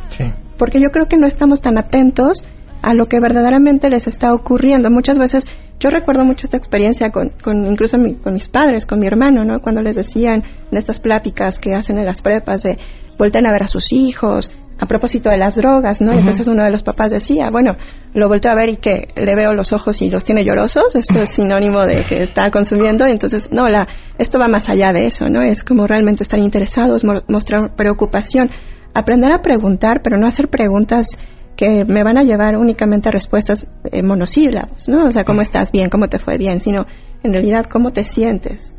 Speaker 13: porque yo creo que no estamos tan atentos a lo que verdaderamente les está ocurriendo. Muchas veces, yo recuerdo mucho esta experiencia con, con incluso mi- con mis padres, con mi hermano, ¿no? Cuando les decían en estas pláticas que hacen en las prepas de vuelten a ver a sus hijos, a propósito de las drogas, ¿no? Entonces uno de los papás decía, bueno, lo vuelto a ver y que le veo los ojos y los tiene llorosos, esto es sinónimo de que está consumiendo, y entonces, no, la, esto va más allá de eso, ¿no? Es como realmente estar interesados, mo- mostrar preocupación, aprender a preguntar, pero no hacer preguntas que me van a llevar únicamente a respuestas eh, monosílabos, ¿no? O sea, ¿cómo estás bien? ¿Cómo te fue bien? Sino, en realidad, ¿cómo te sientes?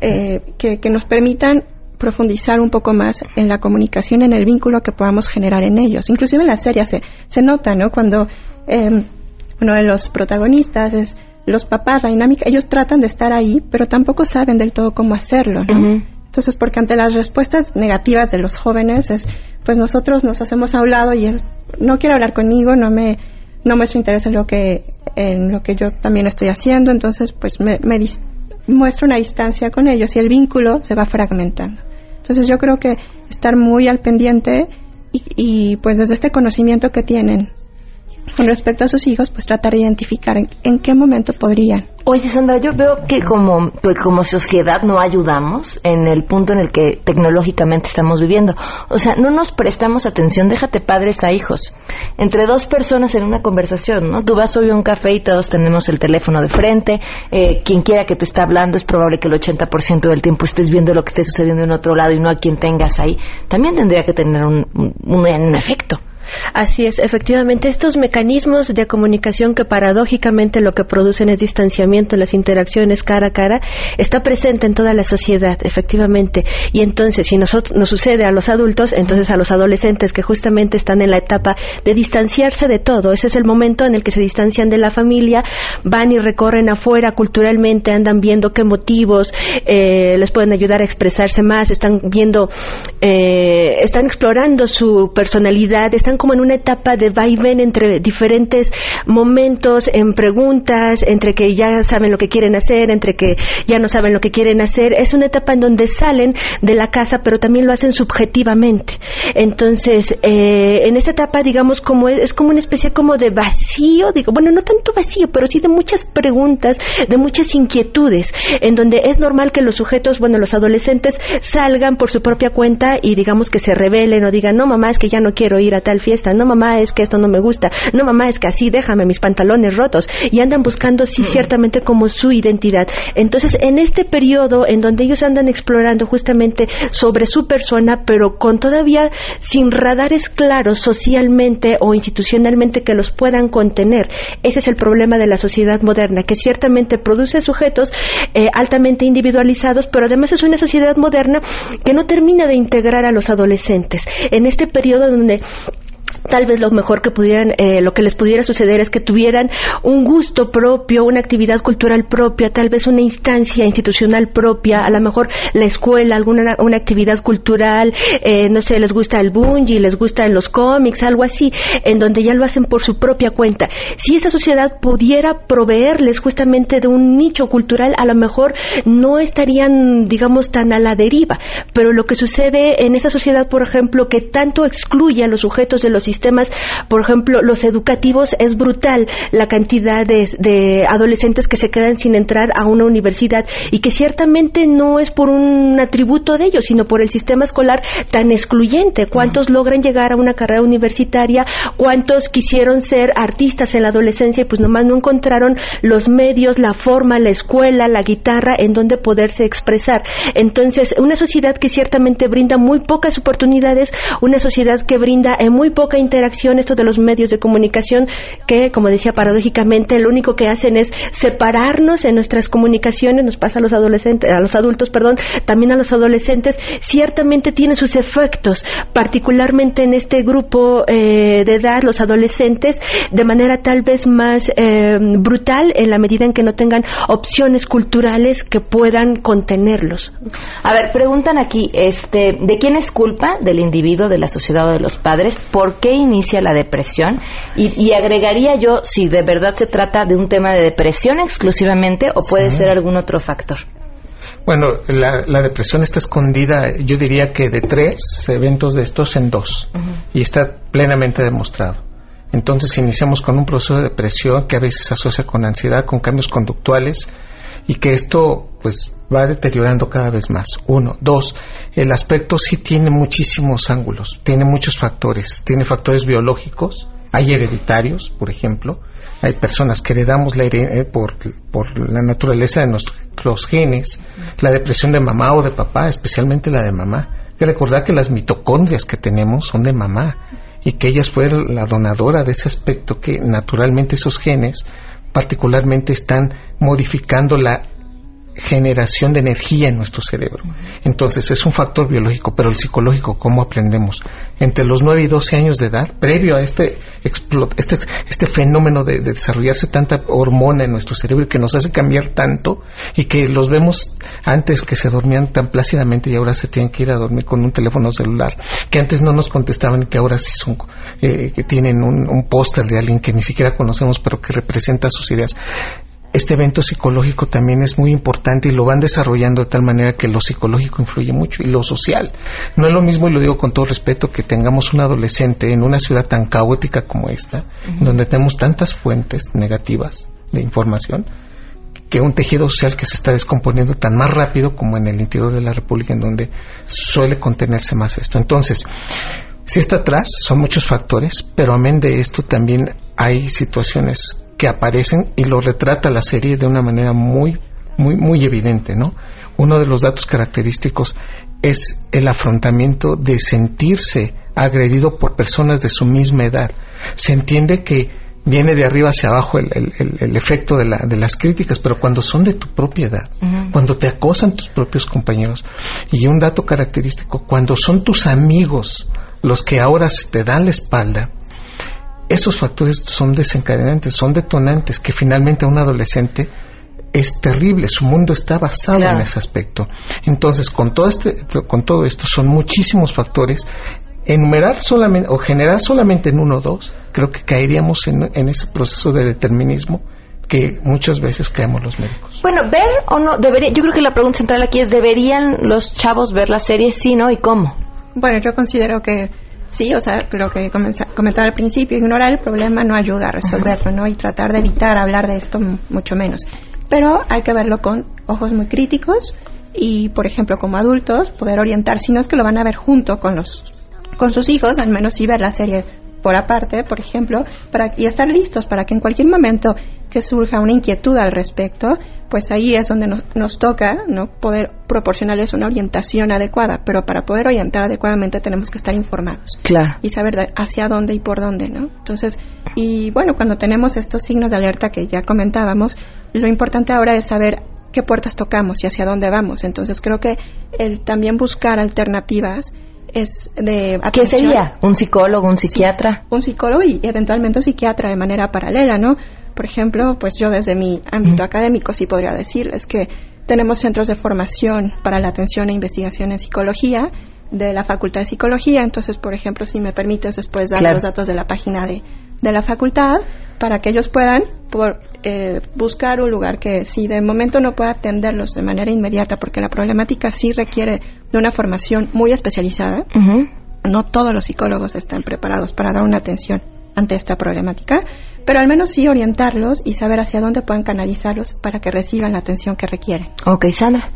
Speaker 13: Eh, que, que nos permitan profundizar un poco más en la comunicación, en el vínculo que podamos generar en ellos. Inclusive en la serie se, se nota, ¿no? Cuando eh, uno de los protagonistas es los papás, la dinámica, ellos tratan de estar ahí, pero tampoco saben del todo cómo hacerlo, ¿no? Entonces, porque ante las respuestas negativas de los jóvenes es, pues nosotros nos hacemos a un lado y es, no quiere hablar conmigo, no me, no muestro interés en lo que, en lo que yo también estoy haciendo, entonces, pues me, me muestro una distancia con ellos y el vínculo se va fragmentando. Entonces, yo creo que estar muy al pendiente y, y pues desde este conocimiento que tienen con respecto a sus hijos, pues tratar de identificar en, qué momento podrían.
Speaker 1: Oye, Sandra, yo veo que como, como sociedad no ayudamos en el punto en el que tecnológicamente estamos viviendo. O sea, no nos prestamos atención, déjate padres a hijos. Entre dos personas en una conversación, ¿no? Tú vas hoy a un café y todos tenemos el teléfono de frente. Eh, quien quiera que te esté hablando, es probable que el 80% del tiempo estés viendo lo que esté sucediendo en otro lado y no a quien tengas ahí. También tendría que tener un, un efecto.
Speaker 15: Así es, efectivamente, estos mecanismos de comunicación que paradójicamente lo que producen es distanciamiento en las interacciones cara a cara, está presente en toda la sociedad, efectivamente. Y entonces, si nos, nos sucede a los adultos, entonces a los adolescentes que justamente están en la etapa de distanciarse de todo, ese es el momento en el que se distancian de la familia, van y recorren afuera culturalmente, andan viendo qué motivos eh, les pueden ayudar a expresarse más, están viendo, eh, están explorando su personalidad, están como en una etapa de vaivén entre diferentes momentos, en preguntas, entre que ya saben lo que quieren hacer, entre que ya no saben lo que quieren hacer. Es una etapa en donde salen de la casa, pero también lo hacen subjetivamente. Entonces, eh, en esta etapa, digamos, como es, como una especie como de vacío, digo, bueno, no tanto vacío, pero sí de muchas preguntas, de muchas inquietudes, en donde es normal que los sujetos, bueno, los adolescentes salgan por su propia cuenta y digamos que se rebelen o digan, no, mamá, es que ya no quiero ir a tal fiesta, no mamá, es que esto no me gusta, no mamá, es que así déjame mis pantalones rotos y andan buscando sí mm. ciertamente como su identidad. Entonces, en este periodo en donde ellos andan explorando justamente sobre su persona, pero con todavía sin radares claros socialmente o institucionalmente que los puedan contener, ese es el problema de la sociedad moderna, que ciertamente produce sujetos eh, altamente individualizados, pero además es una sociedad moderna que no termina de integrar a los adolescentes. En este periodo donde tal vez lo mejor que pudieran, eh, lo que les pudiera suceder es que tuvieran un gusto propio, una actividad cultural propia, tal vez una instancia institucional propia, a lo mejor la escuela, alguna una actividad cultural, eh, no sé, les gusta el bungee, les gustan los cómics, algo así, en donde ya lo hacen por su propia cuenta. Si esa sociedad pudiera proveerles justamente de un nicho cultural, a lo mejor no estarían, digamos, tan a la deriva. Pero lo que sucede en esa sociedad, por ejemplo, que tanto excluye a los sujetos de los sistemas, por ejemplo, los educativos, es brutal la cantidad de, adolescentes que se quedan sin entrar a una universidad y que ciertamente no es por un atributo de ellos, sino por el sistema escolar tan excluyente. ¿Cuántos logran llegar a una carrera universitaria? ¿Cuántos quisieron ser artistas en la adolescencia y pues nomás no encontraron los medios, la forma, la escuela, la guitarra en donde poderse expresar? Entonces, una sociedad que ciertamente brinda muy pocas oportunidades, una sociedad que brinda en muy poca interacción esto de los medios de comunicación que, como decía paradójicamente, lo único que hacen es separarnos en nuestras comunicaciones, nos pasa a los adolescentes, a los adultos, perdón, también a los adolescentes, ciertamente tiene sus efectos, particularmente en este grupo eh, de edad, los adolescentes, de manera tal vez más eh, brutal en la medida en que no tengan opciones culturales que puedan contenerlos.
Speaker 1: A ver, preguntan aquí, este, ¿de quién es culpa? ¿Del individuo, de la sociedad o de los padres? ¿Por qué inicia la depresión? Y, agregaría yo si de verdad se trata de un tema de depresión exclusivamente o puede ser algún otro factor.
Speaker 14: Bueno, la, depresión está escondida, yo diría que de tres eventos de estos en dos, y está plenamente demostrado. Entonces iniciamos con un proceso de depresión que a veces se asocia con ansiedad, con cambios conductuales, y que esto pues va deteriorando cada vez más. Uno. Dos, el aspecto sí tiene muchísimos ángulos, tiene muchos factores, tiene factores biológicos, hay hereditarios, por ejemplo, hay personas que heredamos la eh, por, por la naturaleza de nuestros genes, la depresión de mamá o de papá, especialmente la de mamá. Hay que recordar que las mitocondrias que tenemos son de mamá y que ella fue la donadora de ese aspecto que naturalmente esos genes particularmente están modificando la generación de energía en nuestro cerebro. Entonces es un factor biológico, pero el psicológico, ¿cómo aprendemos? Entre los 9 y 12 años de edad, previo a este, este, este fenómeno de, desarrollarse tanta hormona en nuestro cerebro que nos hace cambiar tanto y que los vemos antes que se dormían tan plácidamente y ahora se tienen que ir a dormir con un teléfono celular, que antes no nos contestaban y que ahora sí son, eh, que tienen un, un póster de alguien que ni siquiera conocemos pero que representa sus ideas este evento psicológico también es muy importante y lo van desarrollando de tal manera que lo psicológico influye mucho y lo social. No es lo mismo, y lo digo con todo respeto, que tengamos un adolescente en una ciudad tan caótica como esta, donde tenemos tantas fuentes negativas de información, que un tejido social que se está descomponiendo tan más rápido como en el interior de la República, en donde suele contenerse más esto. Entonces, si está atrás, son muchos factores, pero amén de esto también hay situaciones que aparecen y lo retrata la serie de una manera muy, muy, muy evidente, ¿no? Uno de los datos característicos es el afrontamiento de sentirse agredido por personas de su misma edad. Se entiende que viene de arriba hacia abajo el, efecto de, las críticas, pero cuando son de tu propiedad, cuando te acosan tus propios compañeros, y un dato característico, cuando son tus amigos los que ahora te dan la espalda, esos factores son desencadenantes, son detonantes, que finalmente a un adolescente es terrible, su mundo está basado en ese aspecto. Entonces, con todo, este, con todo esto, son muchísimos factores enumerar solamente o generar solamente en uno o dos, creo que caeríamos en, ese proceso de determinismo que muchas veces caemos los médicos.
Speaker 1: Bueno, ver o no, debería, yo creo que la pregunta central aquí es, ¿deberían los chavos ver la serie sí, no y cómo?
Speaker 13: Bueno, yo considero que sí, o sea, lo que comentaba al principio, ignorar el problema no ayuda a resolverlo, ¿no? Y tratar de evitar hablar de esto mucho menos. Pero hay que verlo con ojos muy críticos y, por ejemplo, como adultos, poder orientar, si no es que lo van a ver junto con los con sus hijos, al menos sí ver la serie por aparte, por ejemplo, para, y estar listos para que en cualquier momento que surja una inquietud al respecto, pues ahí es donde nos, toca no poder proporcionarles una orientación adecuada, pero para poder orientar adecuadamente tenemos que estar informados.
Speaker 1: Claro.
Speaker 13: Y saber hacia dónde y por dónde, ¿no? Entonces, y bueno, cuando tenemos estos signos de alerta que ya comentábamos, lo importante ahora es saber qué puertas tocamos y hacia dónde vamos. Entonces, creo que el también buscar alternativas es de
Speaker 1: ¿Qué sería? ¿Un psicólogo, un psiquiatra?
Speaker 13: un psicólogo y eventualmente un psiquiatra de manera paralela, ¿no? Por ejemplo, pues yo desde mi ámbito académico sí podría decirles que tenemos centros de formación para la atención e investigación en psicología de la Facultad de Psicología. Entonces, por ejemplo, si me permites después dar los datos de la página de, de la facultad para que ellos puedan por, eh, buscar un lugar que si de momento no pueda atenderlos de manera inmediata, porque la problemática sí requiere de una formación muy especializada, no todos los psicólogos están preparados para dar una atención ante esta problemática pero al menos sí orientarlos y saber hacia dónde pueden canalizarlos para que reciban la atención que requieren.
Speaker 1: Ok, Sandra.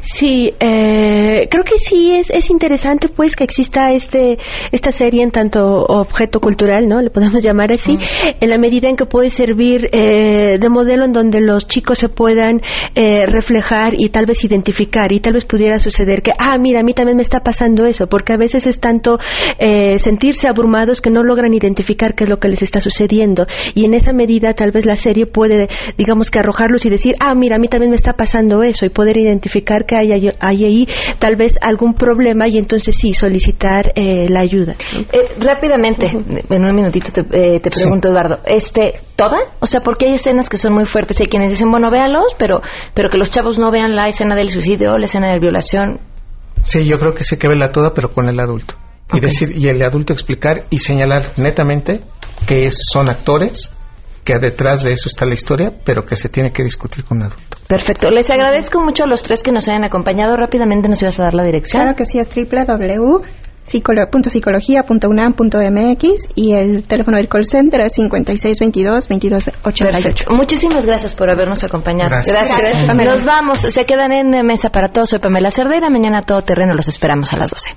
Speaker 15: Sí, eh, creo que sí es, es interesante pues que exista este esta serie en tanto objeto cultural, ¿no? Le podemos llamar así, en la medida en que puede servir eh, de modelo en donde los chicos se puedan eh, reflejar y tal vez identificar y tal vez pudiera suceder que, ah, mira, a mí también me está pasando eso, porque a veces es tanto sentirse abrumados que no logran identificar qué es lo que les está sucediendo y en esa medida tal vez la serie puede, digamos que arrojarlos y decir, ah, mira, a mí también me está pasando eso y poder identificar que hay, hay, ahí tal vez algún problema y entonces sí, solicitar eh, la ayuda.
Speaker 1: Eh, rápidamente, en un minutito te, eh, te pregunto, Eduardo, este, ¿toda? O sea, porque hay escenas que son muy fuertes y hay quienes dicen, bueno, véanlos, pero, pero que los chavos no vean la escena del suicidio, la escena de violación.
Speaker 14: Sí, yo creo que sí que ve la toda, pero con el adulto. Y, decir, y el adulto explicar y señalar netamente que son actores, que detrás de eso está la historia, pero que se tiene que discutir con un adulto.
Speaker 1: Perfecto. Les agradezco mucho a los tres que nos hayan acompañado. Rápidamente nos ibas a dar la dirección.
Speaker 13: Claro que sí, es www.psicología.unam.mx y el teléfono del call center es 5622-2288. Perfecto.
Speaker 1: Muchísimas gracias por habernos acompañado.
Speaker 14: Gracias.
Speaker 1: Nos vamos. Se quedan en Mesa para Todos. Soy Pamela Cerdeira. Mañana todo terreno. Los esperamos a las 12.